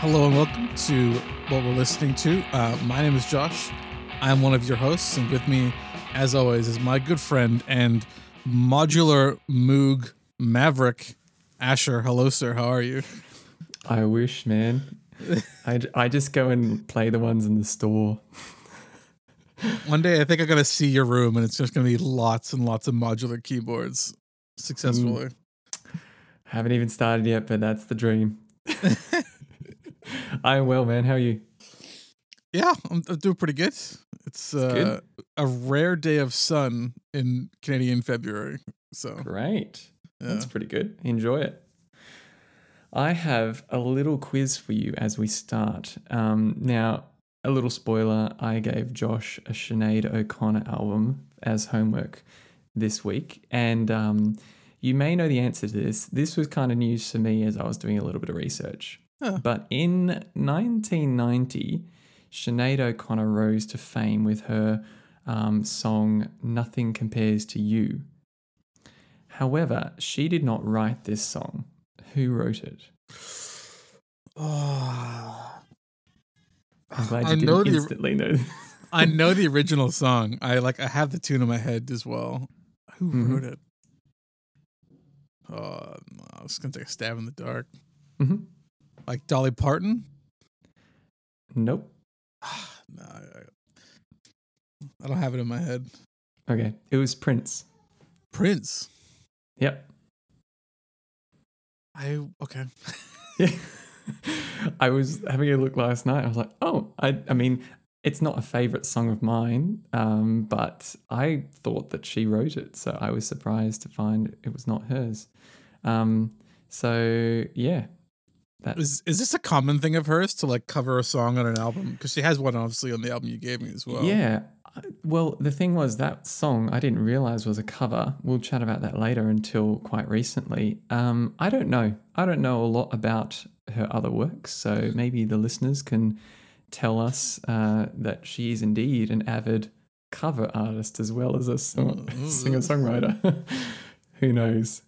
Hello and welcome to what we're listening to. Uh, my name is Josh. I'm one of your hosts, and with me, as always, is my good friend and modular Moog Maverick Asher. Hello, sir. How are you? I wish, man. I, I just go and play the ones in the store. One day, I think I'm gonna see your room, and it's just gonna be lots and lots of modular keyboards successfully. Mm. Haven't even started yet, but that's the dream. I'm well, man. How are you? Yeah, I'm, I'm doing pretty good. It's uh, good. a rare day of sun in Canadian February. So Great. yeah. That's pretty good. Enjoy it. I have a little quiz for you as we start. Um, now, a little spoiler I gave Josh a Sinead O'Connor album as homework this week. And um, you may know the answer to this. This was kind of news to me as I was doing a little bit of research. Huh. But in 1990, Sinead O'Connor rose to fame with her um, song Nothing Compares to You. However, she did not write this song. Who wrote it? Oh. I'm glad you I didn't know the instantly know. I know the original song. I like I have the tune in my head as well. Who Mhm. wrote it? Oh, I was gonna take a stab in the dark. Mhm. Like Dolly Parton? Nope. no, I, don't have it in my head. Okay, it was Prince. Prince. Yep. I okay. Yeah. I was having a look last night. I was like, oh, I, I mean, it's not a favorite song of mine, um, but I thought that she wrote it. So I was surprised to find it was not hers. Um, so yeah, that Is is this a common thing of hers to like cover a song on an album? Because she has one obviously on the album you gave me as well. Yeah. Well, the thing was that song I didn't realize was a cover. We'll chat about that later until quite recently. Um, I don't know. I don't know a lot about her other works, so maybe the listeners can tell us uh, that she is indeed an avid cover artist as well as a song- Mm. singer songwriter. Who knows?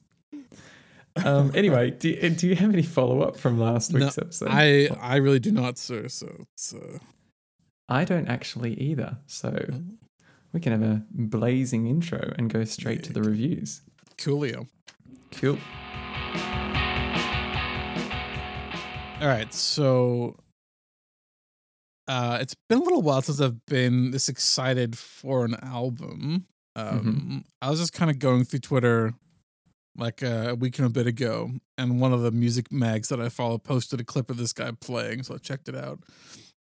Um, anyway, do, you- do you have any follow up from last No, week's episode? I I really do not, sir. So so I don't actually either. So we can have a blazing intro and go straight to the reviews. coolio. Cool. All right, so uh it's been a little while since I've been this excited for an album. Um I was just kind of going through Twitter like uh, a week and a bit ago, and one of the music mags that I follow posted a clip of this guy playing, so I checked it out.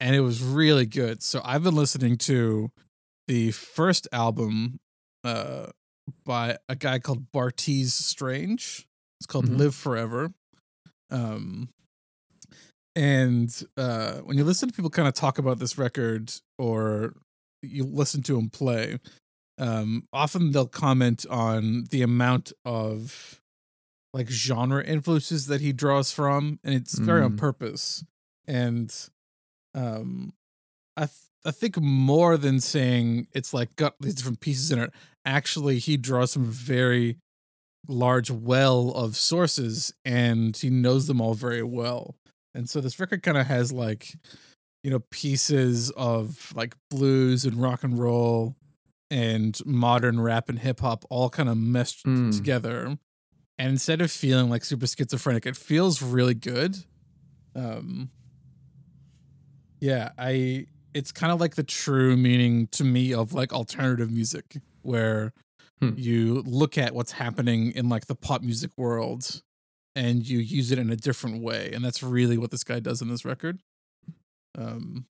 And it was really good. So I've been listening to the first album uh by a guy called Bartees Strange. It's called Mhm. Live Forever. Um and uh, when you listen to people kind of talk about this record or you listen to him play, um, often they'll comment on the amount of like genre influences that he draws from, and it's very on Mm. purpose. And um, I th- I think more than saying it's like got these different pieces in it, actually he draws some very large well of sources, and he knows them all very well. And so this record kind of has like, you know, pieces of like blues and rock and roll and modern rap and hip hop all kind of meshed Mm. together. And instead of feeling like super schizophrenic, it feels really good. Um yeah, I it's kind of like the true meaning to me of like alternative music where Hmm. you look at what's happening in like the pop music world and you use it in a different way and that's really what this guy does in this record um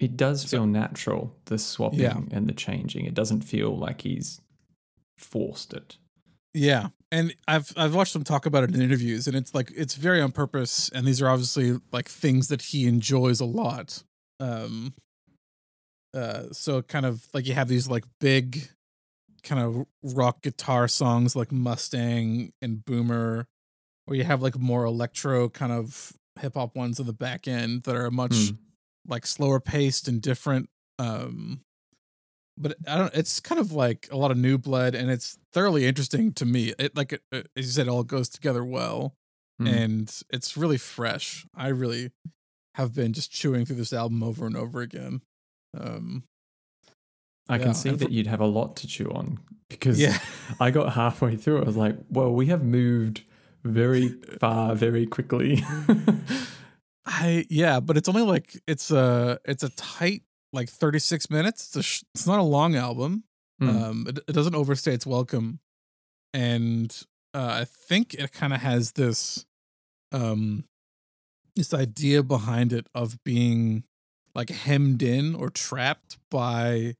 It does So- feel natural, the swapping Yeah. and the changing. It doesn't feel like he's forced it. yeah and i've i've watched him talk about it in interviews and it's like it's very on purpose and these are obviously like things that he enjoys a lot um uh so kind of like you have these like big kind of rock guitar songs like mustang and boomer or you have like more electro kind of hip hop ones on the back end that are much Hmm. Like slower paced and different. Um, but I don't. It's kind of like a lot of new blood, and it's thoroughly interesting to me. It like it, it- as you said, it all goes together well, Hmm. and it's really fresh. I really, have been just chewing through this album over and over again. Um, I Yeah, can see and that you'd have a lot to chew on because yeah, I got halfway through. I was like, well, we have moved very far very quickly. I yeah, but it's only like it's a it's a tight like 36 minutes. It's a sh- it's not a long album. Mm. Um, it, it doesn't overstay its welcome, and uh, I think it kind of has this um this idea behind it of being like hemmed in or trapped by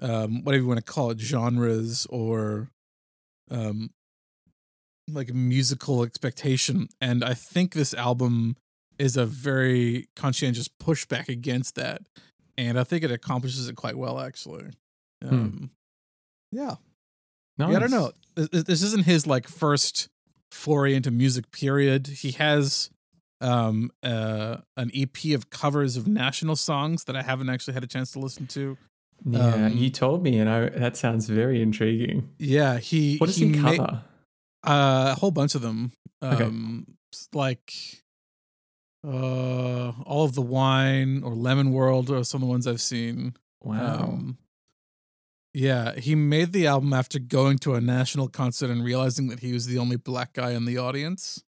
um whatever you want to call it genres or um like musical expectation and i think this album is a very conscientious pushback against that and i think it accomplishes it quite well actually um yeah yeah, I don't know. This, isn't his like first foray into music. Period. He has um uh an EP of covers of national songs that I haven't actually had a chance to listen to. Yeah, Um, you told me, and I, that sounds very intriguing. Yeah, he What does he, ma- cover? uh, a whole bunch of them. Um, s- like uh, all of the wine or Lemonworld are some of the ones I've seen. wow. Um, yeah, he made the album after going to a national concert and realizing that he was the only black guy in the audience.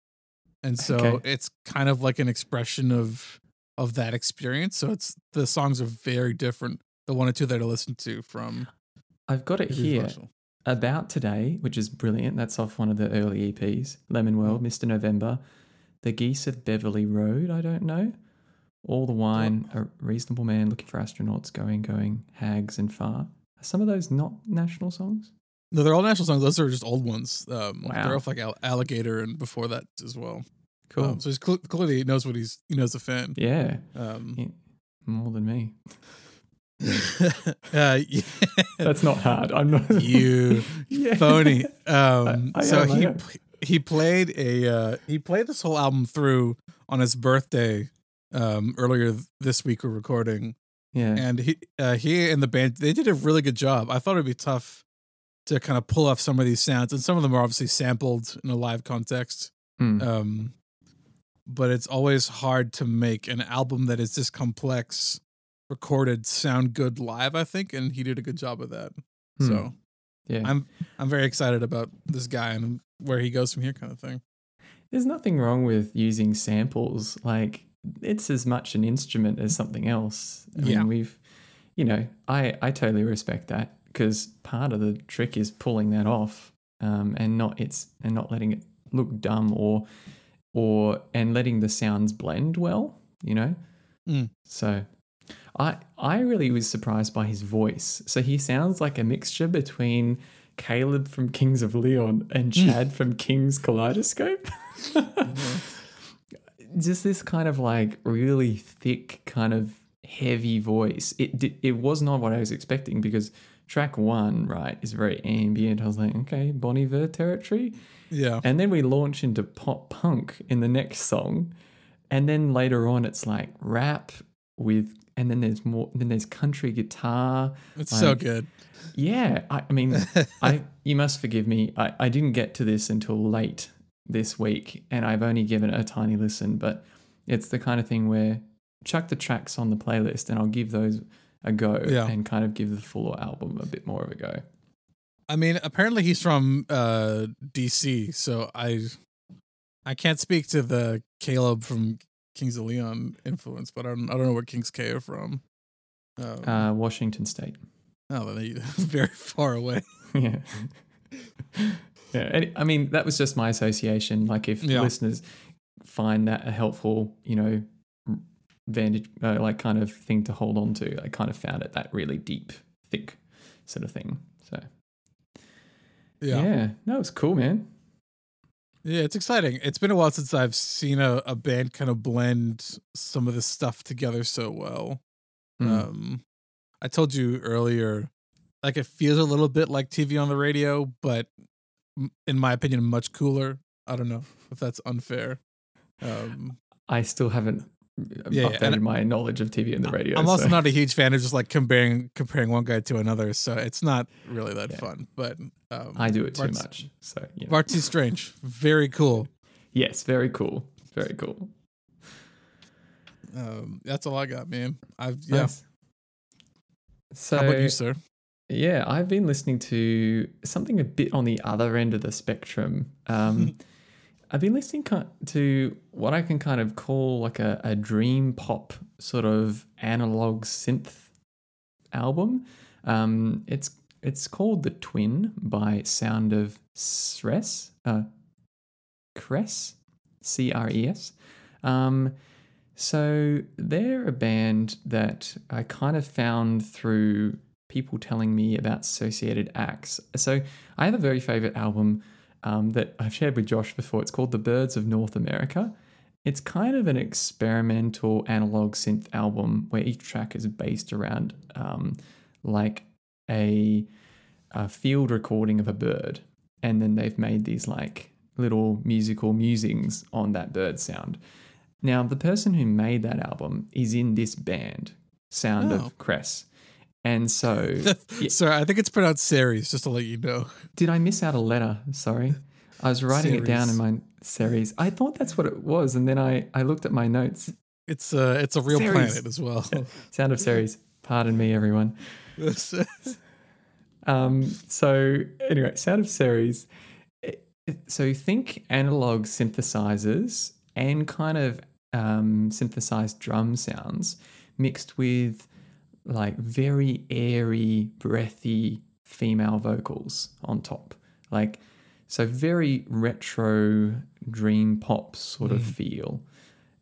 And so Okay. it's kind of like an expression of of that experience. So it's the songs are very different. The one or two that I listened to from I've got it here. Marshall. About Today, which is brilliant. That's off one of the early EPs. Lemon. World, Mr. November. The Geese of Beverly Road, I don't know. All the Wine, A Reasonable Man, Looking for Astronauts, Going, Going, Hags, and Far. Are some of those not national songs? No, they're all national songs. Those are just old ones. Um, Wow. They're off like Alligator and before that as well. Cool. Um, so he's cl- clearly he knows what he's he knows the fan. yeah, Um, yeah, more than me. uh, yeah, That's not hard. I'm not. you Yeah. phony. Um, I- I so am, he he played a uh, he played this whole album through on his birthday um, earlier this week. We're recording, Yeah. and he uh, he and the band they did a really good job. I thought it'd be tough to kind of pull off some of these sounds, and some of them are obviously sampled in a live context. Hmm. Um, but it's always hard to make an album that is this complex recorded sound good live. I think, and he did a good job of that. Hmm. So yeah. I'm I'm very excited about this guy and where he goes from here, kind of thing. There's nothing wrong with using samples. Like it's as much an instrument as something else. I Yeah. mean, we've, you know, I I totally respect that because part of the trick is pulling that off, um, and not it's and not letting it look dumb or or and letting the sounds blend well. You know. Mm. So. I I really was surprised by his voice. So he sounds like a mixture between Caleb from Kings of Leon and hmm. Chad from King's Kaleidoscope. Mm-hmm. Just this kind of like really thick, kind of heavy voice. It it was not what I was expecting because track one, right, is very ambient. I was like, okay, Bon Iver territory. Yeah, And then we launch into pop punk in the next song. And then later on, it's like rap with, and then there's more, then there's country guitar. it's so good. Yeah. I, I mean, I, you must forgive me. I, I didn't get to this until late this week and I've only given it a tiny listen, but it's the kind of thing where chuck the tracks on the playlist and I'll give those a go Yeah. and kind of give the full album a bit more of a go. I mean, apparently he's from uh, DC, so I I can't speak to the Caleb from Kings of Leon influence, but I don't I don't know where Kings K are from. Um, Uh, Washington State. oh, they very far away. yeah. yeah. and I mean, that was just my association. Like, if Yeah. listeners find that a helpful, you know, vantage, uh, like kind of thing to hold on to, I kind of found it that really deep, thick sort of thing. So, Yeah. yeah, no, it's cool, man. Yeah, it's exciting. It's been a while since I've seen a, a band kind of blend some of this stuff together so well. Mm. Um, I told you earlier, like it feels a little bit like TV on the radio, but m- in my opinion, much cooler. I don't know if that's unfair. Um, I still haven't Yeah, yeah, updated and- my knowledge of TV and the radio. I'm also so- not a huge fan of just like comparing comparing one guy to another, so it's not really that Yeah. fun. But um, I do it too Bart's- much. So, you know. Bartees Strange, very cool. yes, very cool. Very cool. Um, that's all I got, man. I've yeah. Nice. So How about you, sir? Yeah, I've been listening to something a bit on the other end of the spectrum. Um, I've been listening to what I can kind of call like a, a dream pop sort of analog synth album. Um, it's it's called The Twin by Sound of Stress, uh, Cres, C R E S. Um, so they're a band that I kind of found through people telling me about associated acts. So I have a very favorite album um, that I've shared with Josh before. It's called The Birds of North America. It's kind of an experimental analog synth album where each track is based around um, like a, a field recording of a bird. And then they've made these like little musical musings on that bird sound. Now, the person who made that album is in this band, Sound Oh. of Cress. And so, Yeah. Sorry, I think it's pronounced series, just to let you know. did I miss out a letter? Sorry. I was writing it down in my series. I thought that's what it was. And then I, I looked at my notes. It's a it's a real Ceres. planet as well. Sound of Ceres. Pardon me, everyone. Um, so anyway, Sound of it- So think analog synthesizers and kind of um, synthesized drum sounds mixed with like very airy, breathy female vocals on top. Like so very retro dream pop sort of feel.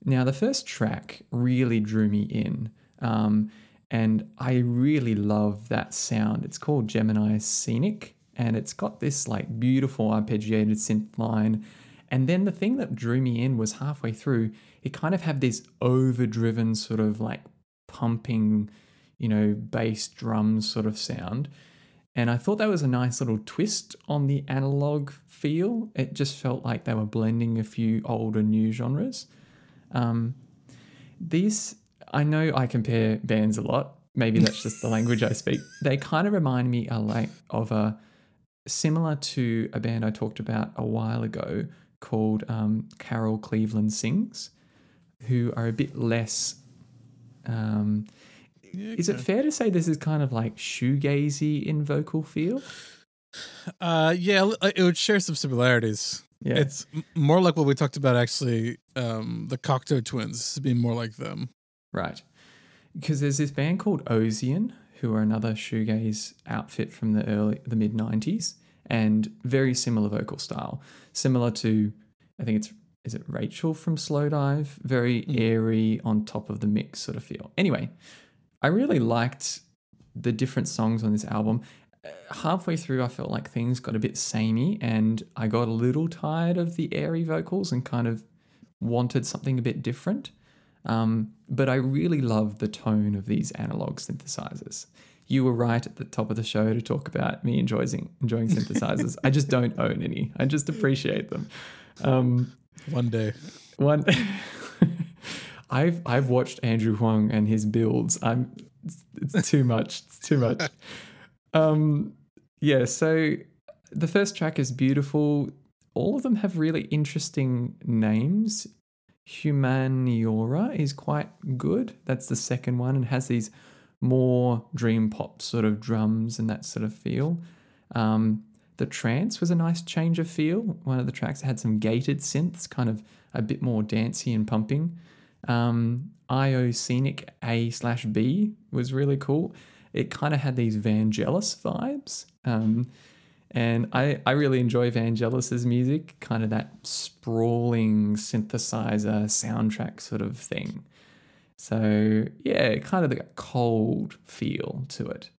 Now, the first track really drew me in. Um, and I really love that sound. It's called Gemini Scenic, and it's got this like beautiful arpeggiated synth line. And then the thing that drew me in was halfway through, it kind of had this overdriven sort of like pumping, you know, bass drum sort of sound. And I thought that was a nice little twist on the analog feel. It just felt like they were blending a few old and new genres. Um, these, I know I compare bands a lot. Maybe that's just the language I speak. They kind of remind me a like of a similar to a band I talked about a while ago called um, Carol Cleveland Sings, who are a bit less. Um, is it fair to say this is kind of like shoegazy in vocal feel? Uh, yeah, it would share some similarities. Yeah, It's more like what we talked about actually. Um, the Cocteau Twins being more like them. right. Because there's this band called Ozian, who are another shoegaze outfit from the early the mid '90s, and very similar vocal style, similar to I think it's is it Rachel from Slowdive, very Mm. airy on top of the mix sort of feel. Anyway, I really liked the different songs on this album. Halfway through, I felt like things got a bit samey, and I got a little tired of the airy vocals and kind of wanted something a bit different. Um, but I really love the tone of these analog synthesizers. You were right at the top of the show to talk about me enjoying enjoying synthesizers. I just don't own any. I just appreciate them. Um, One day. one, I've I've watched Andrew Huang and his builds. I'm it's, it's too much. It's too much. Um, yeah. So the first track is beautiful. All of them have really interesting names. Humaniora is quite good. That's the second one and has these more dream pop sort of drums and that sort of feel. Um, the trance was a nice change of feel. One of the tracks had some gated synths, kind of a bit more dancey and pumping. Um, IO Scenic A slash B was really cool. It kind of had these Vangelis vibes. Um, and I, I really enjoy Vangelis's music, kind of that sprawling synthesizer soundtrack sort of thing. So yeah, kind of the cold feel to it.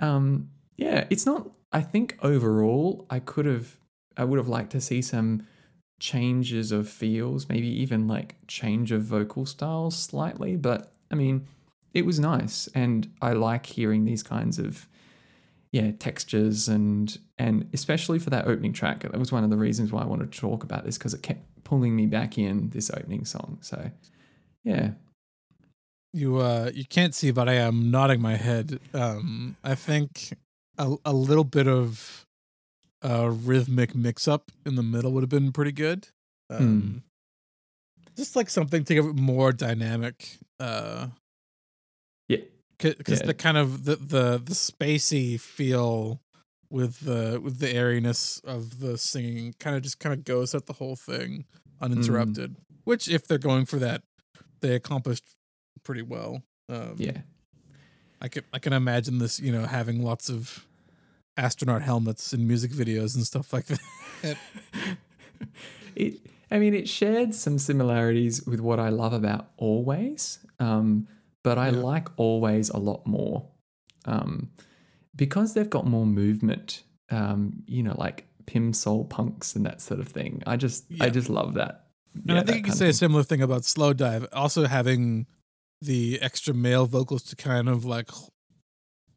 Um, yeah, it's not. I think overall, I could have, I would have liked to see some changes of feels, maybe even like change of vocal styles slightly. But I mean, it was nice, and I like hearing these kinds of yeah textures and and especially for that opening track. That was one of the reasons why I wanted to talk about this because it kept pulling me back in this opening song. So yeah, You uh you can't see, but I am nodding my head. Um, I think a a little bit of a rhythmic mix up in the middle would have been pretty good. Um, just like something to give it more dynamic. Uh, Yeah. because Yeah. the kind of the the the spacey feel with the with the airiness of the singing kind of just kind of goes at the whole thing uninterrupted. Which, if they're going for that, they accomplished pretty well. Um, Yeah. I can I can imagine this, you know, having lots of astronaut helmets in music videos and stuff like that. it I mean it shared some similarities with what I love about Alvvays. Um, but I Yeah. like Alvvays a lot more. Um, because they've got more movement, um, you know, like Pim Soul punks and that sort of thing. I just I just love that. And I think you can say a similar thing about Slowdive, also having the extra male vocals to kind of like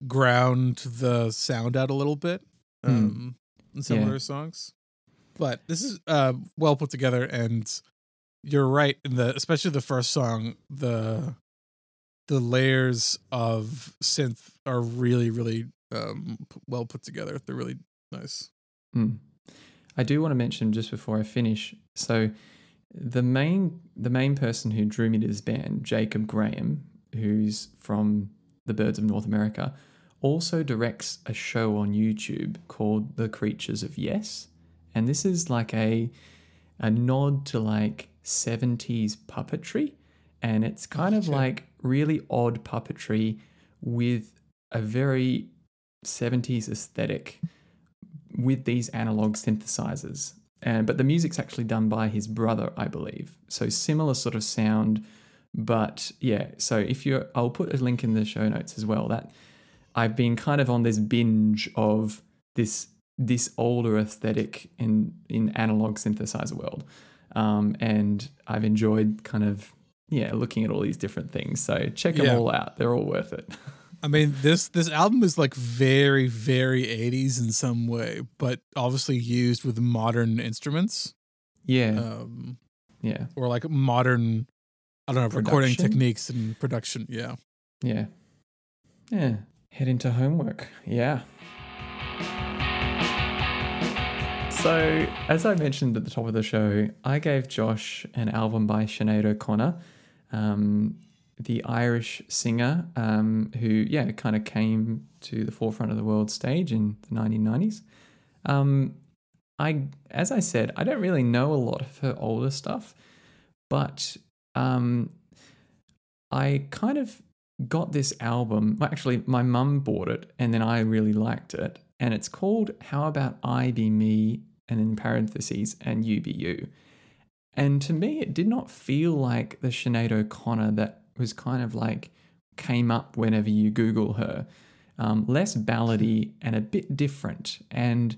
ground the sound out a little bit Hmm. um, in some of Yeah. her songs. But this is uh, well put together, and you're right in the especially the first song the the layers of synth are really really um, well put together. They're really nice. Mm. I do want to mention just before I finish. So, the main the main person who drew me to this band, Jacob Graham, who's from the Birds of North America, also directs a show on YouTube called The Creatures of Yes, and this is like a a nod to like 70s puppetry and it's kind of like really odd puppetry with a very 70s aesthetic with these analog synthesizers. And but the music's actually done by his brother, I believe. So similar sort of sound, but yeah. So if you're, I'll put a link in the show notes as well. That I've been kind of on this binge of this this older aesthetic in in analog synthesizer world, um, and I've enjoyed kind of yeah looking at all these different things. So check them Yeah. all out; they're all worth it. I mean, this this album is like very, very 80s in some way, but obviously used with modern instruments, yeah, um, yeah, or like modern, I don't know, recording techniques and production. Yeah, yeah, yeah. Head into homework. Yeah. So, as I mentioned at the top of the show, I gave Josh an album by Sinead O'Connor, um, the Irish singer um, who, yeah, kind of came to the forefront of the world stage in the 1990s. Um, I, as I said, I don't really know a lot of her older stuff, but um, I kind of got this album. Well, actually, my mum bought it, and then I really liked it. And it's called "How About I Be Me," and in parentheses, "and You Be You." And to me, it did not feel like the Sinead O'Connor that was kind of like came up whenever you Google her. Um, less ballady and a bit different. And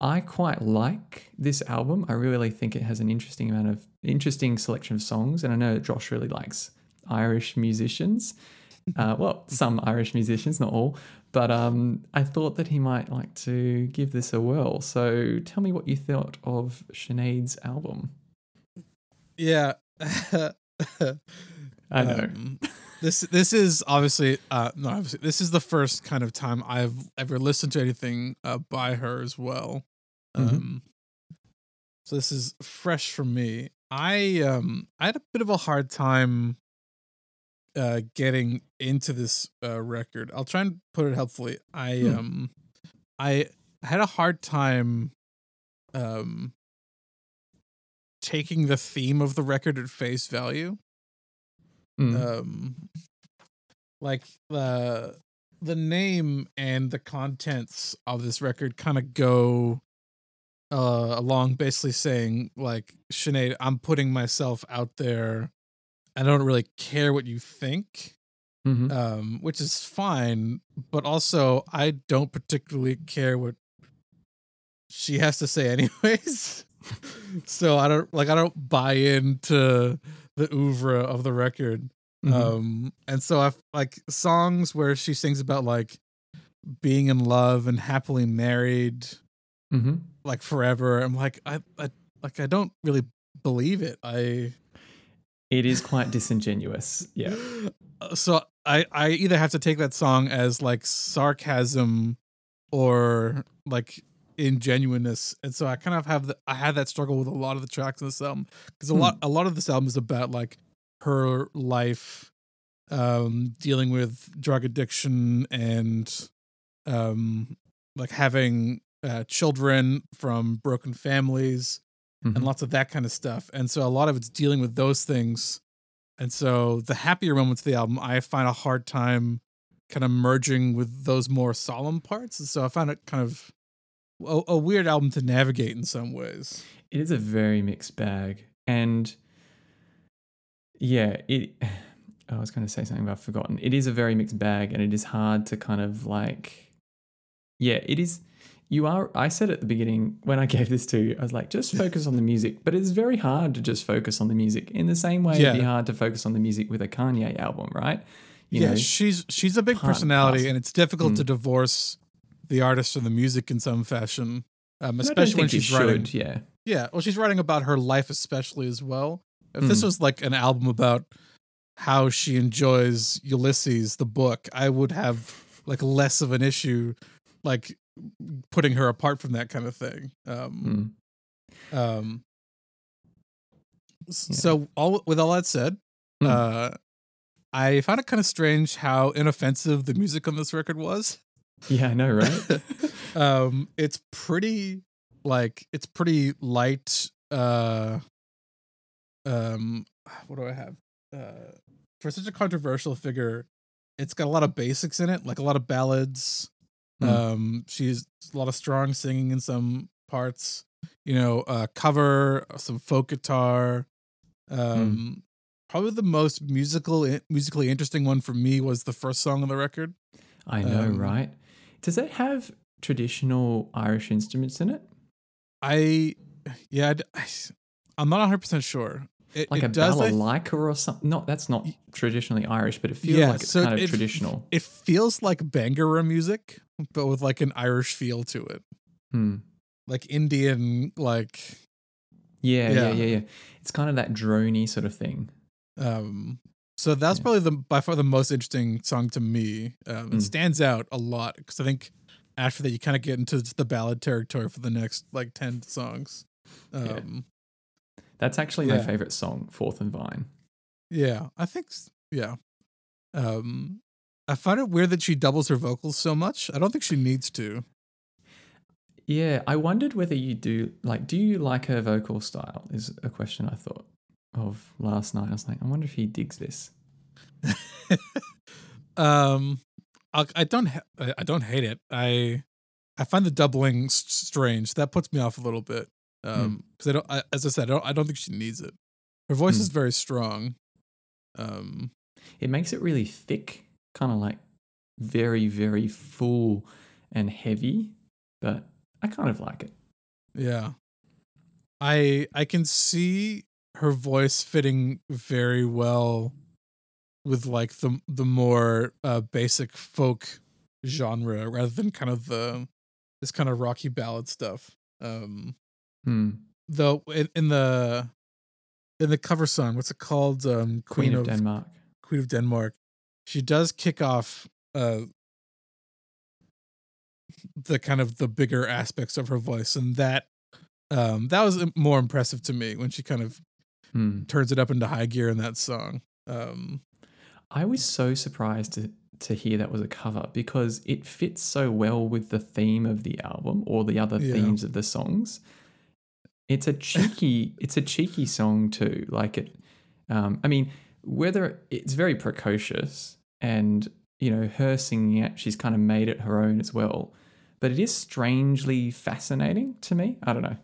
I quite like this album. I really think it has an interesting amount of interesting selection of songs, and I know Josh really likes Irish musicians. Uh, well, some Irish musicians, not all, but um, I thought that he might like to give this a whirl. So tell me what you thought of Sinead's album. yeah. I know. Um, this this is obviously uh no obviously this is the first kind of time I've ever listened to anything uh, by her as well. Mhm. Um so this is fresh for me. I um I had a bit of a hard time uh getting into this uh record. I'll try and put it helpfully. I Hmm. um I had a hard time um taking the theme of the record at face value Mm. um like the the name and the contents of this record kind of go uh along basically saying like Sinead I'm putting myself out there I don't really care what you think Mhm. um which is fine but also I don't particularly care what she has to say anyways so I don't like I don't buy into the oeuvre of the record Mhm. um and so i like songs where she sings about like being in love and happily married Mhm. like forever i'm like i, I like i don't really believe it i It is quite disingenuous. Yeah. so i i either have to take that song as like sarcasm or like in genuineness, and so I kind of have the, I had that struggle with a lot of the tracks in this album because a Hmm. lot a lot of this album is about like her life, um, dealing with drug addiction and um, like having uh, children from broken families Mhm. and lots of that kind of stuff. And so a lot of it's dealing with those things. And so the happier moments of the album, I find a hard time kind of merging with those more solemn parts. And so I found it kind of a, a weird album to navigate in some ways. It is a very mixed bag. And yeah, it I was going to say something but I've forgotten. It is a very mixed bag and it is hard to kind of like yeah, it is you are I said at the beginning when I gave this to you, I was like, just focus on the music. But it's very hard to just focus on the music. In the same way it'd be hard to focus on the music with a Kanye album, right? You yeah, know, she's she's a big personality, and it's difficult Mm. to divorce the artist from the music in some fashion. Um, and I don't especially when she's writing. yeah. Yeah, well, she's writing about her life, especially as well. If this Mm. was like an album about how she enjoys Ulysses, the book, I would have like less of an issue, like putting her apart from that kind of thing. Um, Mm. um, Yeah. so all with all that said, Mm. uh, I found it kind of strange how inoffensive the music on this record was. Yeah, I know, right? um it's pretty like it's pretty light uh um what do i have uh for such a controversial figure it's got a lot of basics in it like a lot of ballads Mm. um she's a lot of strong singing in some parts you know uh cover some folk guitar um probably the most musical musically interesting one for me was the first song on the record I know, Um, right? Does it have traditional Irish instruments in it? I yeah, I, I'm not 100 percent sure. It, Like it a does. I th- or something? Not that's not traditionally Irish, but it feels Yeah, like it's so kind of traditional. it feels like Bhangra music, but with like an Irish feel to it, Hmm. like Indian, like Yeah, yeah, Yeah. yeah, yeah. It's kind of that drony sort of thing. um. So that's Yeah. probably the by far the most interesting song to me. Um, it Mm. stands out a lot because I think after that you kind of get into the ballad territory for the next like 10 songs. Yeah. Um, That's actually my favorite song, Fourth and Vine. Yeah, I think yeah. Um I find it weird that she doubles her vocals so much. I don't think she needs to. Yeah, I wondered whether you do like do you like her vocal style? Is a question I thought of last night. I was like, I wonder if he digs this. um I, I don't ha- I I don't hate it. I I find the doubling s- strange. That puts me off a little bit. Um cuz I don't I, as I said I don't, I don't think she needs it. Her voice Hmm. is very strong. Um It makes it really thick, kind of like very, very full and heavy, but I kind of like it. Yeah. I I can see her voice fitting very well with like the the more uh basic folk genre rather than kind of the this kind of rocky ballad stuff. Um Hmm. though in, in the in the cover song, what's it called? Um Queen, of, Denmark. Queen of Denmark. She does kick off uh the kind of the bigger aspects of her voice and that um that was more impressive to me when she kind of Hmm. turns it up into high gear in that song. Um I was so surprised to to hear that was a cover because it fits so well with the theme of the album or the other Yeah. themes of the songs. It's a cheeky it's a cheeky song too. Like it um I mean whether it's very precocious and you know her singing it she's kind of made it her own as well. But it is strangely fascinating to me. I don't know.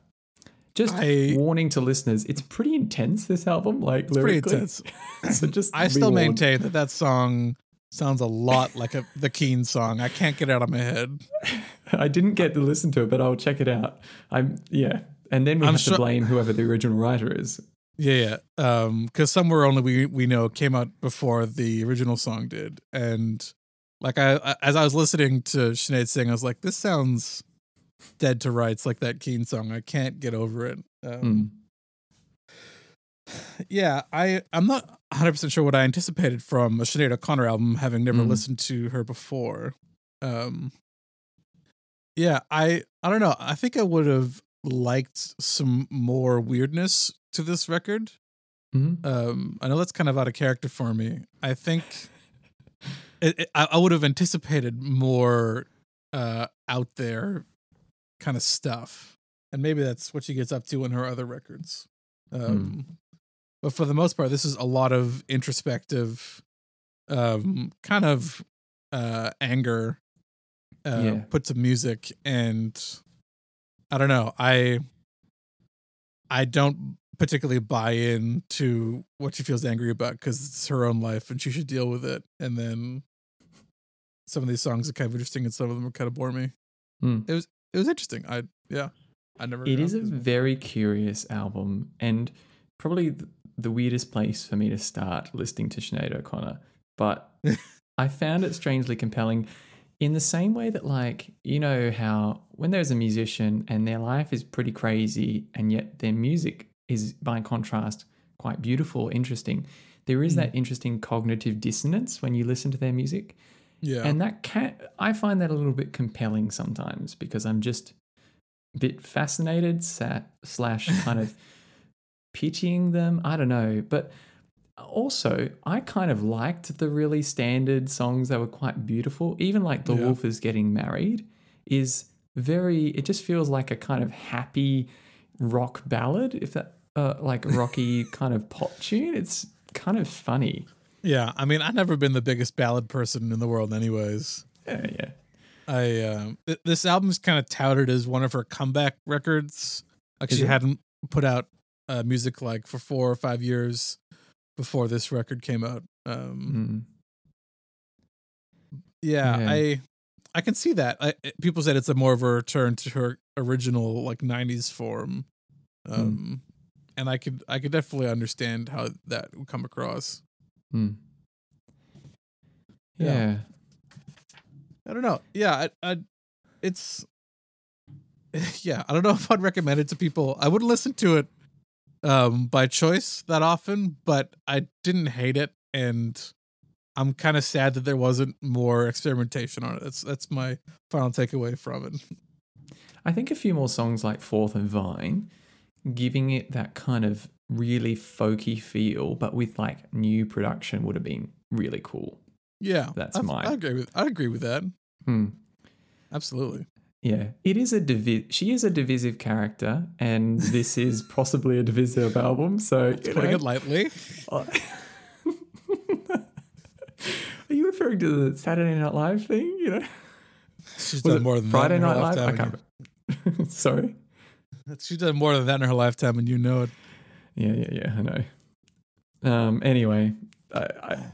Just I- warning to listeners, it's pretty intense this album like it's pretty lyrically. intense. so just I still warned. maintain that that song sounds a lot like a the Keane song. I can't get it out of my head. I didn't get to listen to it, but I'll check it out. I'm yeah, and then we I'm have sure- to blame whoever the original writer is. Yeah, yeah. Um, because somewhere only we we know came out before the original song did, and like I, I as I was listening to Sinead sing, I was like, this sounds dead to rights, like that Keane song. I can't get over it. Um, Mm. Yeah, I I'm not 100 percent sure what I anticipated from a Sinead O'Connor album, having never Mm. listened to her before. Um, Yeah, I I don't know. I think I would have liked some more weirdness to this record. Mhm. Um, I know that's kind of out of character for me. I think it, it, I, I would have anticipated more uh, out there kind of stuff, and maybe that's what she gets up to in her other records. Um, But for the most part, this is a lot of introspective, um, kind of uh, anger uh, Yeah. put to music, and I don't know. I I don't particularly buy into what she feels angry about because it's her own life and she should deal with it. And then some of these songs are kind of interesting and some of them are kind of bore me. Hmm. It was it was interesting. I yeah. I never. It is a very curious album and probably the weirdest place for me to start listening to Sinead O'Connor. But I found it strangely compelling in the same way that, like, you know, how when there's a musician and their life is pretty crazy and yet their music is, by contrast, quite beautiful, interesting, there is Mm. that interesting cognitive dissonance when you listen to their music. yeah. And that can I find that a little bit compelling sometimes because I'm just a bit fascinated, sat, slash kind of pitying them. I don't know, but also I kind of liked the really standard songs that were quite beautiful. Even like the Yeah. Wolf is getting married is very. It just feels like a kind of happy rock ballad, if that uh, like rocky kind of pop tune. It's kind of funny. yeah. I mean, I've never been the biggest ballad person in the world, anyways. Yeah, yeah. I um th- this album's kind of touted as one of her comeback records. Like Is she it? hadn't put out uh, music like for four or five years before this record came out. Um, Mm. yeah, Yeah. I I can see that. I, people said it's a more of a return to her original like '90s form, Hmm. um, and I could I could definitely understand how that would come across. Mm. Yeah. yeah. I don't know. Yeah, I, I it's yeah, I don't know if I'd recommend it to people. I wouldn't listen to it um by choice that often, but I didn't hate it and I'm kind of sad that there wasn't more experimentation on it. That's that's my final takeaway from it. I think a few more songs like Fourth and Vine, giving it that kind of really folky feel, but with like new production would have been really cool. Yeah. That's I, my- I agree with I agree with that. Hmm. Absolutely. Yeah, it is a divi- she is a divisive character, and this is possibly a divisive album. So you Putting know, it lightly. Are you referring to the Saturday Night Live thing? You know, She's Was done more than Friday that. Night Live. I can't. Sorry. She's done more than that in her lifetime, and you know it. Yeah, yeah, yeah. I know. Um. Anyway, I, I,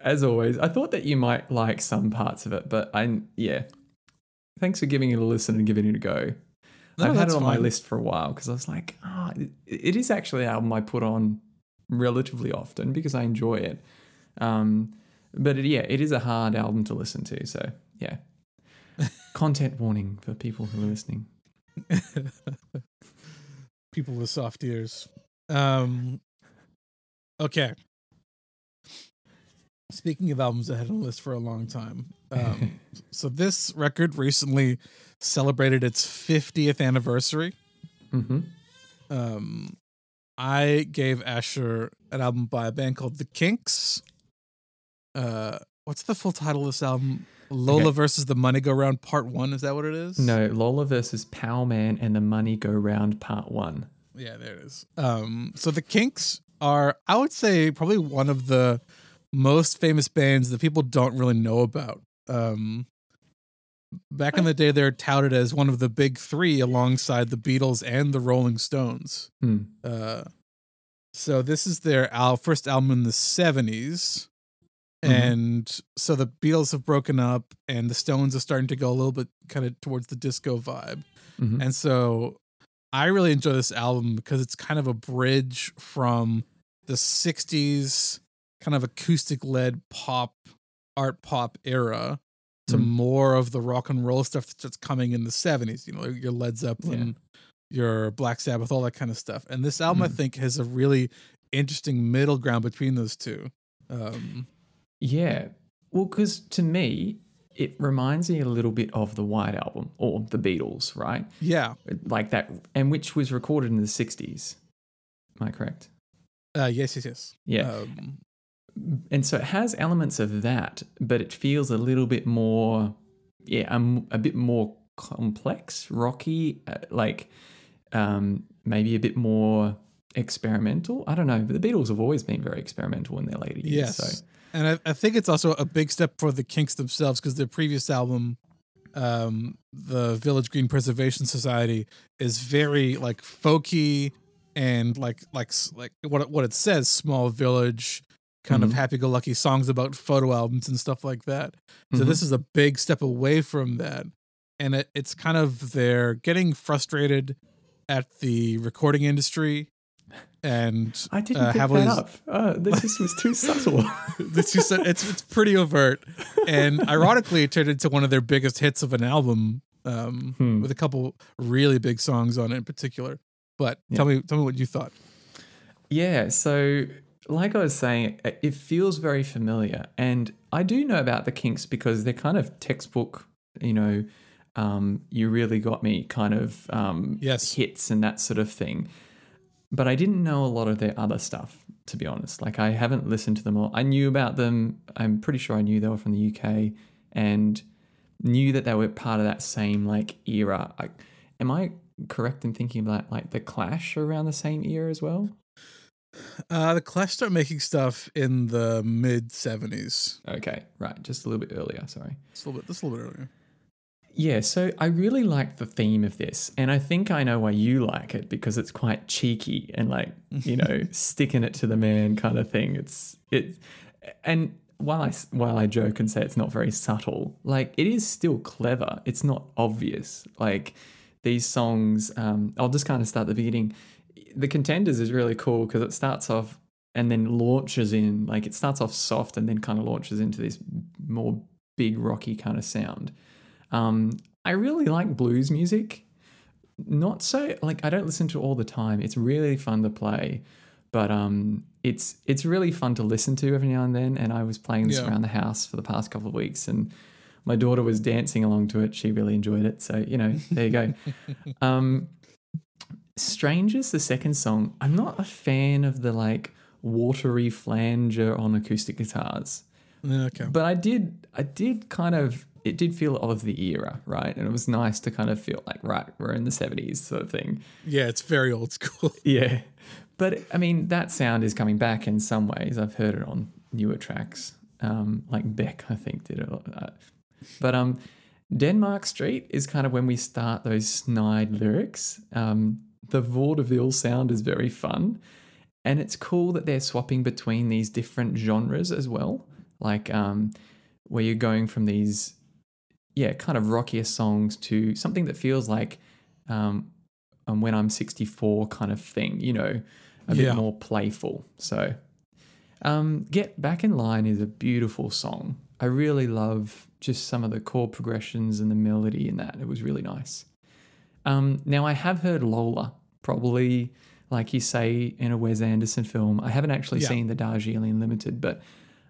as always, I thought that you might like some parts of it, but I, yeah. Thanks for giving it a listen and giving it a go. No, I've had it on my list for a while because I was like, ah, it, it is actually an album I put on relatively often because I enjoy it. Um, but it, yeah, it is a hard album to listen to. So yeah, content warning for people who are listening. people with soft ears. Um okay. Speaking of albums that had on the list for a long time. Um so this record recently celebrated its 50th anniversary. hmm Um I gave Asher an album by a band called The Kinks. Uh what's the full title of this album? Lola Okay. versus the Money Go Round Part 1, is that what it is? No, Lola versus Power Man and the Money Go Round Part One. Yeah, there it is. Um, so the Kinks are, I would say, probably one of the most famous bands that people don't really know about. Um, back in the day, they're touted as one of the big three alongside the Beatles and the Rolling Stones. Hmm. Uh, so this is their al- first album in the 70s. Mhm. And so the Beatles have broken up, and the Stones are starting to go a little bit kind of towards the disco vibe. Mhm. And so I really enjoy this album because it's kind of a bridge from the 60s kind of acoustic led pop, art pop era to Mm. more of the rock and roll stuff that's coming in the 70s, you know, your Led Zeppelin, your Black Sabbath, all that kind of stuff. And this album, I Mm. think, has a really interesting middle ground between those two. Um, Yeah. Well, because to me, it reminds me a little bit of the White Album or the Beatles, right? Yeah. Like that, and which was recorded in the 60s. Am I correct? Uh, yes, yes, yes. Yeah. Um, and so it has elements of that, but it feels a little bit more, yeah, um, a bit more complex, rocky, uh, like um, maybe a bit more experimental. I don't know, but the Beatles have always been very experimental in their later years. yes. So And I, I think it's also a big step for the Kinks themselves because their previous album, um, the Village Green Preservation Society, is very like folky and like like like what it- what it says, small village, kind of Mhm. happy-go-lucky songs about photo albums and stuff like that. So Mhm. this is a big step away from that, and it, it's kind of they're getting frustrated at the recording industry and I didn't uh, pick heavily- that up. Uh, that just was too subtle. it's just it's it's pretty overt, and ironically, it turned into one of their biggest hits of an album, um, Hmm. with a couple really big songs on it in particular. But tell me, tell me what you thought. Yeah, so like I was saying, it feels very familiar. And I do know about the Kinks because they're kind of textbook, you know, um, you really got me kind of um, Yes. hits and that sort of thing. But I didn't know a lot of their other stuff, to be honest. Like I haven't listened to them all. I knew about them. I'm pretty sure I knew they were from the UK and knew that they were part of that same like era. I, am I correct in thinking about like the Clash around the same era as well? Uh, the Clash start making stuff in the mid '70s. Okay, right, just a little bit earlier. Sorry. It's a little bit, just a little bit earlier. Yeah, so I really like the theme of this, and I think I know why you like it because it's quite cheeky and like you know sticking it to the man kind of thing. It's it, and while I while I joke and say it's not very subtle, like it is still clever. It's not obvious. Like these songs, um, I'll just kind of start at the beginning. The contenders is really cool because it starts off and then launches in like it starts off soft and then kind of launches into this more big rocky kind of sound. Um, I really like blues music. Not so like I don't listen to it all the time. It's really fun to play, but um, it's it's really fun to listen to every now and then. And I was playing this Yeah. around the house for the past couple of weeks, and my daughter was dancing along to it. She really enjoyed it. So you know, there you go. um, Strangers, the second song. I'm not a fan of the like watery flanger on acoustic guitars Okay. but I did I did kind of it did feel of the era, right? And it was nice to kind of feel like right, we're in the 70s sort of thing. Yeah, it's very old school. Yeah. But I mean that sound is coming back in some ways. I've heard it on newer tracks. Um, like Beck, I think, did it. a lot of that. But um Denmark Street is kind of when we start those snide lyrics. Um, the vaudeville sound is very fun. And it's cool that they're swapping between these different genres as well. Like um, where you're going from these, yeah, kind of rockier songs to something that feels like um, um, when I'm 64 kind of thing, you know, a Yeah. bit more playful. So, um, Get Back in Line is a beautiful song. I really love just some of the chord progressions and the melody in that. It was really nice. Um, now, I have heard Lola, probably like you say in a Wes Anderson film. I haven't actually Yeah. seen the Darjeeling Limited, but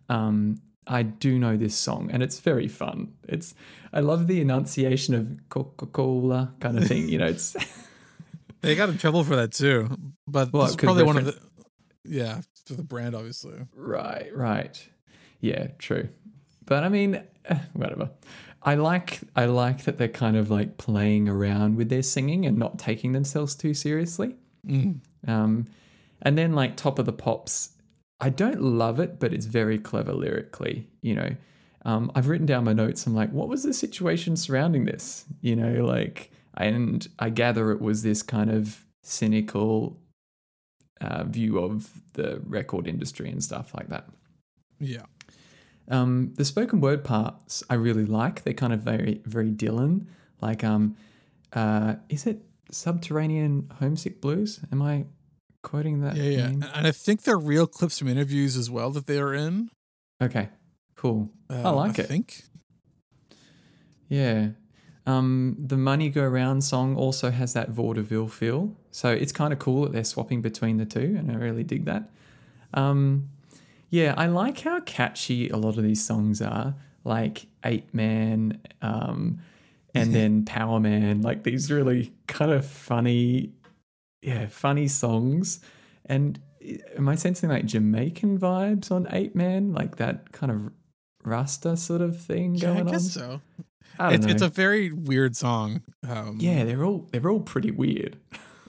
um, I do know this song and it's very fun. It's I love the enunciation of Coca Cola kind of thing. You know, it's They got in trouble for that too. But Well, 'cause probably one of the yeah for the brand, obviously. Right, right. Yeah, true. But I mean, eh, whatever. I like I like that they're kind of like playing around with their singing and not taking themselves too seriously. Mm. Um, and then like Top of the Pops, I don't love it, but it's very clever lyrically. You know, um, I've written down my notes. I'm like, what was the situation surrounding this? You know, like, and I gather it was this kind of cynical uh, view of the record industry and stuff like that. Yeah. Um, the spoken word parts I really like. They're kind of very, very Dylan. Like, um, uh, is it Subterranean Homesick Blues? Am I quoting that? Yeah, yeah. name? And I think they're real clips from interviews as well that they are in. Okay, cool. Um, like I it. think. Yeah. Um, the Money Go Round song also has that vaudeville feel. So it's kind of cool that they're swapping between the two, and I really dig that. Um, yeah, I like how catchy a lot of these songs are. Like, Apeman, um, and then Power Man, like these really kind of funny, yeah, funny songs. And am I sensing like Jamaican vibes on Apeman, like that kind of Rasta sort of thing Yeah, I going guess on? so. I don't It's, know. it's a very weird song. Um, yeah, they're all they're all pretty weird.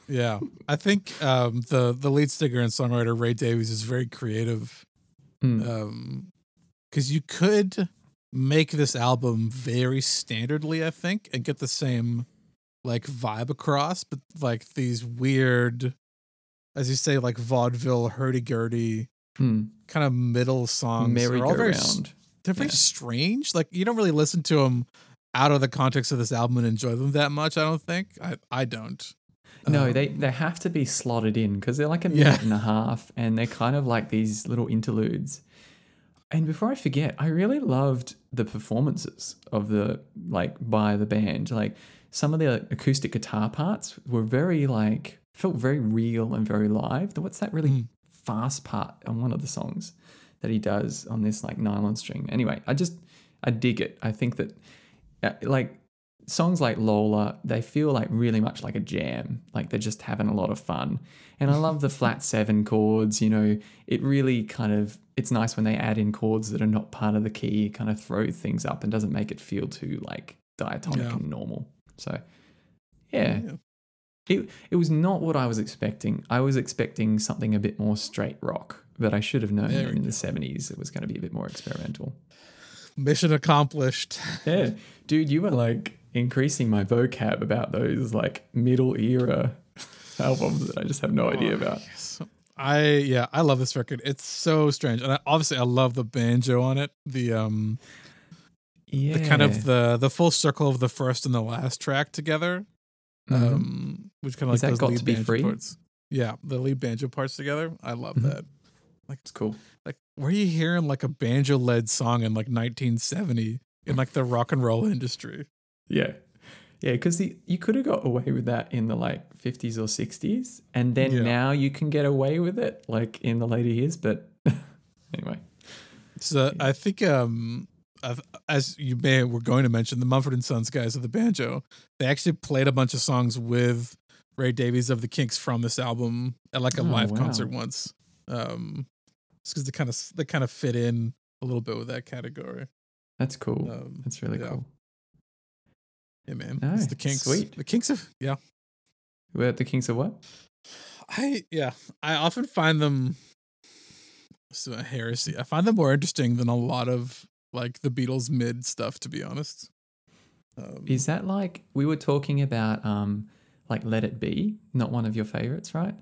yeah. I think um, the the lead singer and songwriter Ray Davies is very creative. Mm. Um, because you could make this album very standardly, I think, and get the same like vibe across, but like these weird, as you say, like vaudeville hurdy gurdy Mm. kind of middle songs. They're all very Merry-go-round. they're very Yeah. strange. Like you don't really listen to them out of the context of this album and enjoy them that much. I don't think. I I don't. No, Um, they they have to be slotted in because they're like a Yeah. minute and a half, and they're kind of like these little interludes. And before I forget, I really loved the performances of the like by the band. Like some of the acoustic guitar parts were very like felt very real and very live. What's that really Mm. fast part on one of the songs that he does on this like nylon string? Anyway, I just I dig it. I think that uh, like songs like Lola, they feel like really much like a jam. Like they're just having a lot of fun. And I love the flat seven chords, you know, it really kind of it's nice when they add in chords that are not part of the key, kind of throw things up and doesn't make it feel too like diatonic Yeah. and normal. So yeah. It it was not what I was expecting. I was expecting something a bit more straight rock, but I should have known There that we in the 70s it was going to be a bit more experimental. Mission accomplished. Yeah, dude, you were like increasing my vocab about those like middle era albums that I just have no idea Oh, about. yes. I yeah, I love this record. It's so strange, and I, obviously I love the banjo on it. The um, Yeah, the kind of the the full circle of the first and the last track together. Mhm. Um, which kind of like those Got lead to Be banjo Free? parts. Yeah, the lead banjo parts together. I love Mhm. that. Like it's cool. Like, were you hearing like a banjo led song in like 1970 in like the rock and roll industry? Yeah, yeah, because you could have got away with that in the like 50s or 60s, and then Yeah. now you can get away with it like in the later years. But anyway, So I think um I've, as you may were going to mention the Mumford and Sons guys of the banjo, they actually played a bunch of songs with Ray Davies of the Kinks from this album at like a Oh, live wow. concert once. Um just because they kind of they kind of fit in a little bit with that category. that's cool. Um that's really yeah. cool. Yeah, man. It's the Kinks. sweet. The Kinks of yeah. We're the Kings of what? I yeah, I often find them is a heresy. I find them more interesting than a lot of like the Beatles mid stuff, to be honest. Um, Is that like we were talking about? Um, like Let It Be, not one of your favorites, right?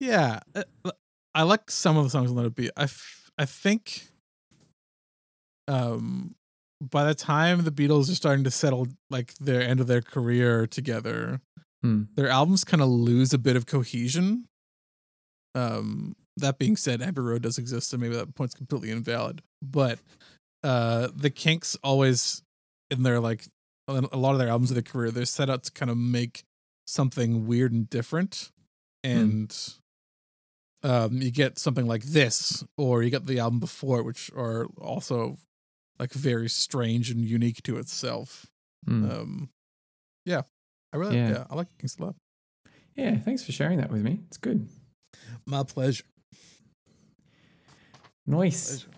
yeah, I like some of the songs on Let It Be. I f- I think, um, by the time the Beatles are starting to settle like their end of their career together, Hmm. their albums kind of lose a bit of cohesion. Um, that being said, Abbey Road does exist, so maybe that point's completely invalid. But uh, the Kinks always, in their like a lot of their albums of their career, they're set out to kind of make something weird and different, and um, you get something like this, or you get the album before, which are also like very strange and unique to itself. Hmm. Um, yeah, I really, Yeah. yeah, I like Kinks a lot. yeah, thanks for sharing that with me. It's good. My pleasure. Nice. pleasure.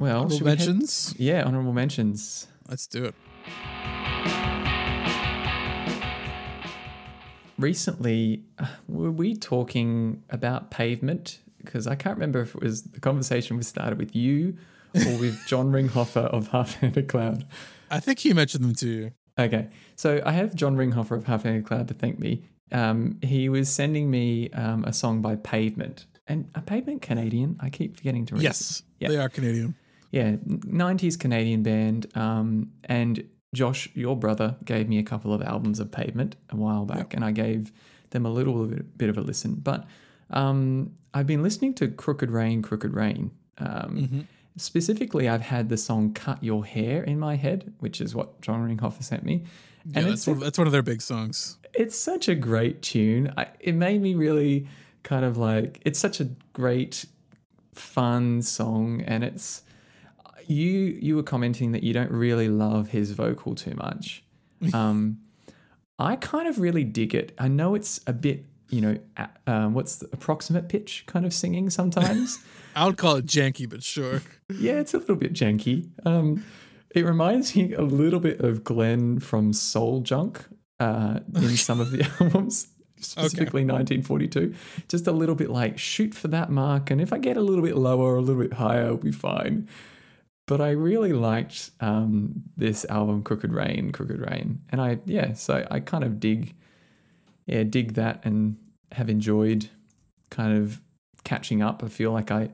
Well, Honorable we head- mentions. yeah, honorable mentions. Let's do it. Recently, uh, were we talking about pavement? Because I can't remember if it was the conversation was started with you with John Ringhofer of Half Handed Cloud. I think he mentioned them to you. Okay, so I have John Ringhofer of Half Handed Cloud to thank me. Um, he was sending me um, a song by Pavement. And a Pavement Canadian? I keep forgetting to read. Yes, Yeah. they are Canadian. Yeah, 90s Canadian band. Um, and Josh, your brother, gave me a couple of albums of Pavement a while back, and I gave them a little bit, bit of a listen. But um, I've been listening to Crooked Rain, Crooked Rain. Um, Mm-hmm. Specifically, I've had the song Cut Your Hair in my head, which is what John Ringhofer sent me. Yeah, And that's it's one, that's one of their big songs. it's such a great tune. I, it made me really kind of like it's such a great, fun song, and it's you you were commenting that you don't really love his vocal too much. Um, I kind of really dig it. I know it's a bit, you know, um, what's the approximate pitch kind of singing sometimes. I would call it janky, but sure. yeah, it's a little bit janky. Um, it reminds me a little bit of Glenn from Soul Junk uh, in some of the albums, specifically 1942. Just a little bit like shoot for that mark, and if I get a little bit lower or a little bit higher, I'll be fine. But I really liked um, this album, Crooked Rain, Crooked Rain, and I yeah, so I kind of dig, yeah, dig that, and have enjoyed kind of catching up. I feel like I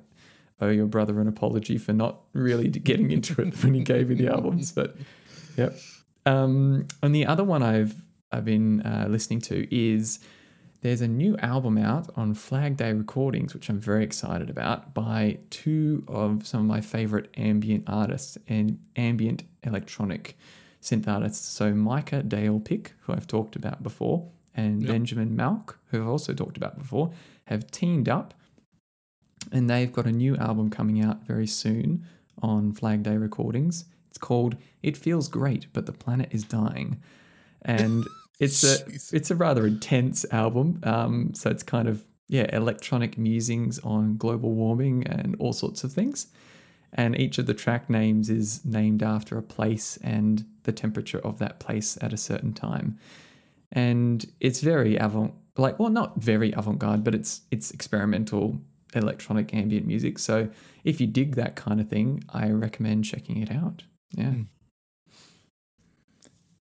owe your brother an apology for not really getting into it when he gave me the albums. But yep. Um, and the other one I've I've been uh, listening to is there's a new album out on Flag Day Recordings, which I'm very excited about, by two of some of my favorite ambient artists and ambient electronic synth artists. So Micah Dale Pick, who I've talked about before, and Yep. Benjamin Malk, who I've also talked about before, have teamed up and they've got a new album coming out very soon on Flag Day Recordings. It's called "It Feels Great, but the Planet Is Dying," and it's a Jeez. it's a rather intense album. Um, so it's kind of yeah, electronic musings on global warming and all sorts of things. And each of the track names is named after a place and the temperature of that place at a certain time. And it's very avant like well not very avant-garde, but it's it's experimental electronic ambient music. So if you dig that kind of thing, I recommend checking it out. Yeah. Mm.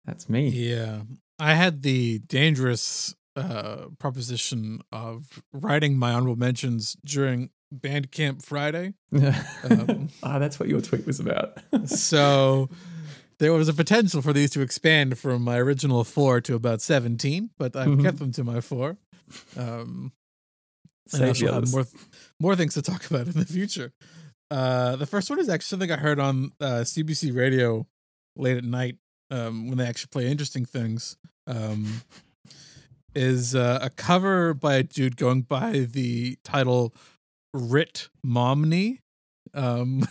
That's me. Yeah. I had the dangerous uh, proposition of writing my honorable mentions during Bandcamp Friday. Um, ah, that's what your tweet was about. So there was a potential for these to expand from my original four to about 17, but I've Mhm. kept them to my four. Um, and I shall have more, more things to talk about in the future. Uh, the first one is actually something I heard on uh, CBC radio late at night um, when they actually play interesting things. Um, is uh, a cover by a dude going by the title Rit Momney. Um,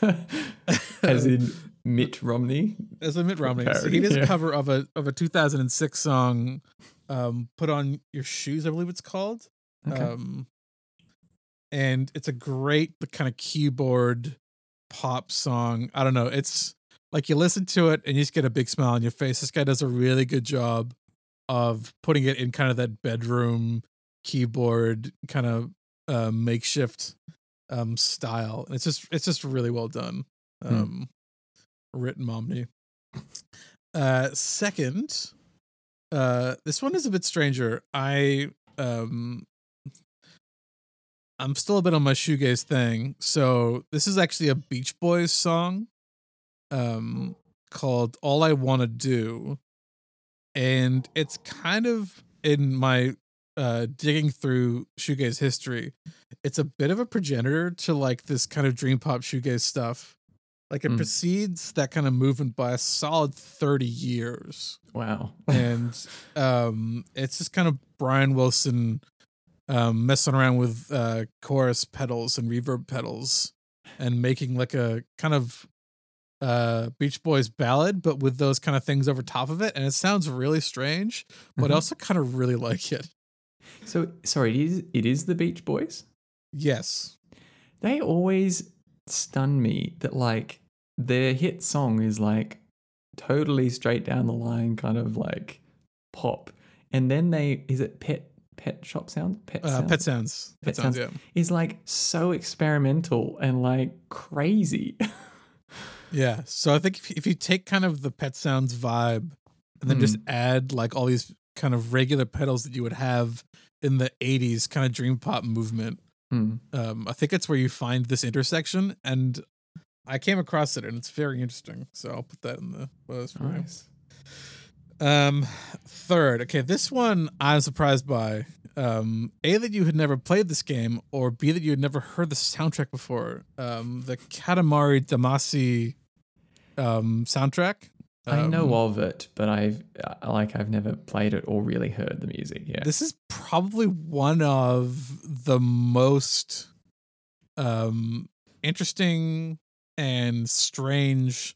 As in Mitt Romney. as a Mitt Romney. So he did a cover of a of a 2006 song, um, "Put on Your Shoes," I believe it's called. Okay. Um, and it's a great kind of keyboard pop song. I don't know. It's like you listen to it and you just get a big smile on your face. This guy does a really good job of putting it in kind of that bedroom keyboard kind of uh, makeshift um, style. And it's just it's just really well done. Hmm. Um, Written Momney. Uh, second, uh, this one is a bit stranger. I um I'm still a bit on my shoegaze thing. So this is actually a Beach Boys song um called All I Want to Do. And it's kind of in my uh digging through shoegaze history. It's a bit of a progenitor to like this kind of dream pop shoegaze stuff. Like it Mm. precedes that kind of movement by a solid 30 years wow. and um it's just kind of Brian Wilson um messing around with uh chorus pedals and reverb pedals and making like a kind of uh Beach Boys ballad but with those kind of things over top of it and it sounds really strange but Mhm. I also kind of really like it. So sorry, it is it is the Beach Boys? Yes. They always stun me that like their hit song is like totally straight down the line kind of like pop. And then they is it pet pet shop sound? Pet Uh sound Pet Sounds. Pet Pet Sounds, Sounds. yeah. is like so experimental and like crazy. Yeah. So I think if, if you take kind of the Pet Sounds vibe and then just add like all these kind of regular pedals that you would have in the 80s kind of dream pop movement, Mm. um, I think it's where you find this intersection. And I came across it and it's very interesting. So I'll put that in the list for you. Um, third, okay, this one I'm surprised by. Um, a that you had never played this game, or B that you had never heard the soundtrack before. Um, the Katamari Damacy um soundtrack. I know Um, of it, but I've uh, like I've never played it or really heard the music. Yeah. This is probably one of the most um interesting and strange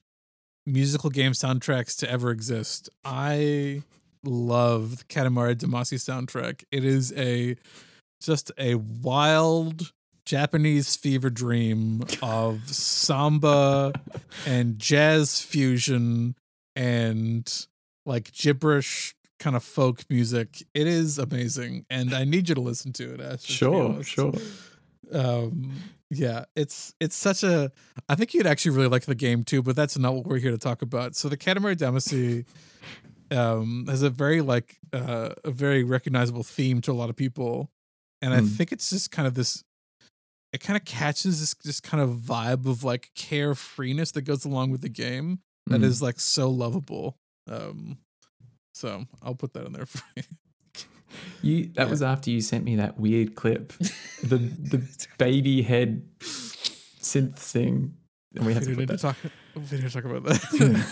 musical game soundtracks to ever exist. I love the Katamari Damacy soundtrack. It is a just a wild Japanese fever dream of samba and jazz fusion and like gibberish kind of folk music. It is amazing, and I need you to listen to it. Ash, Sure, sure. Um, yeah, it's it's such a. I think you'd actually really like the game too, but that's not what we're here to talk about. So the Katamari Damacy um has a very like uh, a very recognizable theme to a lot of people, and I Hmm. think it's just kind of this. It kind of catches this this kind of vibe of like carefreeness that goes along with the game that Mm. is like so lovable. Um, so I'll put that in there for you. You that Yeah. was after you sent me that weird clip, the the baby head synth thing, and we have We to need to talk. We need to talk about that.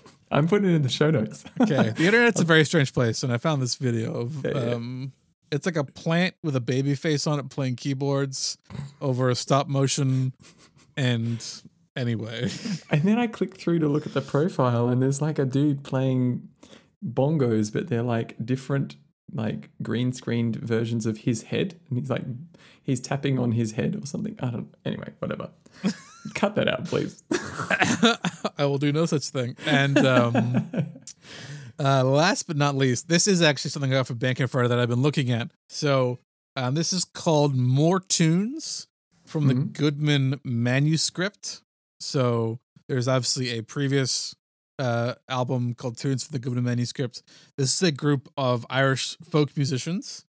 I'm putting it in the show notes. okay, the internet's a very strange place, and I found this video of Yeah, yeah. um, it's like a plant with a baby face on it playing keyboards over a stop motion, and anyway, And then I click through to look at the profile, and there's like a dude playing bongos, but they're like different, like green screened versions of his head, and he's like he's tapping on his head or something. I don't. Anyway, whatever. Cut that out, please. I will do no such thing. And um, uh, last but not least, this is actually something I got from Bandcamp Friday that I've been looking at. So um, this is called More Tunes from the Mhm. Goodman manuscript. So there's obviously a previous uh, album called Tunes for the Goodman manuscript. This is a group of Irish folk musicians.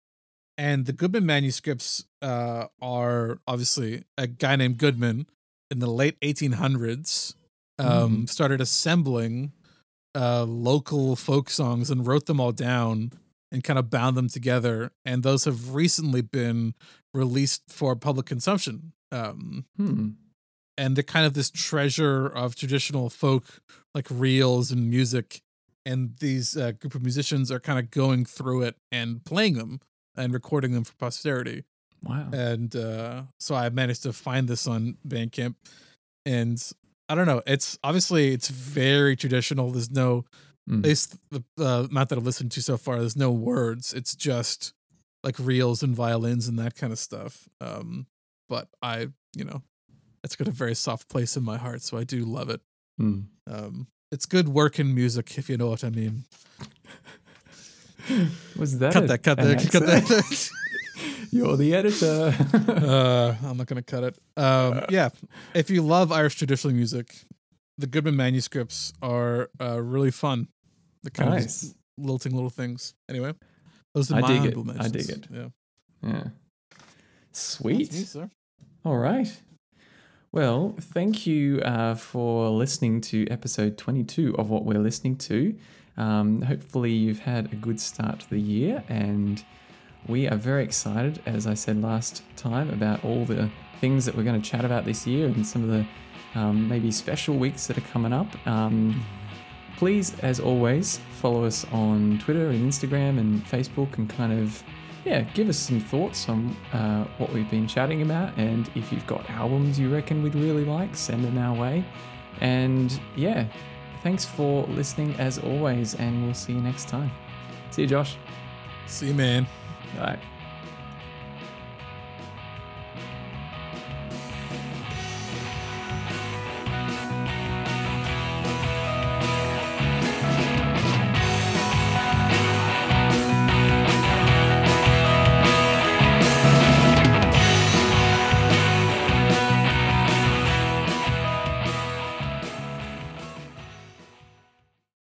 And the Goodman manuscripts uh, are obviously a guy named Goodman in the late 1800s um, started assembling uh, local folk songs and wrote them all down and kind of bound them together. And those have recently been released for public consumption. Um, Hmm. And they're kind of this treasure of traditional folk, like reels and music. And these uh, group of musicians are kind of going through it and playing them and recording them for posterity Wow. and uh, so I managed to find this on Bandcamp, and I don't know. It's obviously it's very traditional. There's no, Mm. at least the uh, amount that I've listened to so far. There's no words. It's just like reels and violins and that kind of stuff. Um, but I, you know, it's got a very soft place in my heart, so I do love it. Hmm. Um, it's good work in music, if you know what I mean. Was that Cut a- that, cut that, cut that. You're the editor. uh, I'm not gonna cut it. Um, yeah, if you love Irish traditional music, the Goodman manuscripts are uh, really fun. The kind of nice. just lilting little things. Anyway, those are I my dig it. I dig it. Yeah, Yeah. Sweet. That's me, sir. All right. Well, thank you uh, for listening to episode 22 of what we're listening to. Um, hopefully, you've had a good start to the year, and we are very excited, as I said last time, about all the things that we're going to chat about this year and some of the um, maybe special weeks that are coming up. Um, please, as always, follow us on Twitter and Instagram and Facebook and kind of yeah, give us some thoughts on uh, what we've been chatting about. And if you've got albums you reckon we'd really like, send them our way. And yeah, thanks for listening as always, and we'll see you next time. See you, Josh. See you, man. Bye.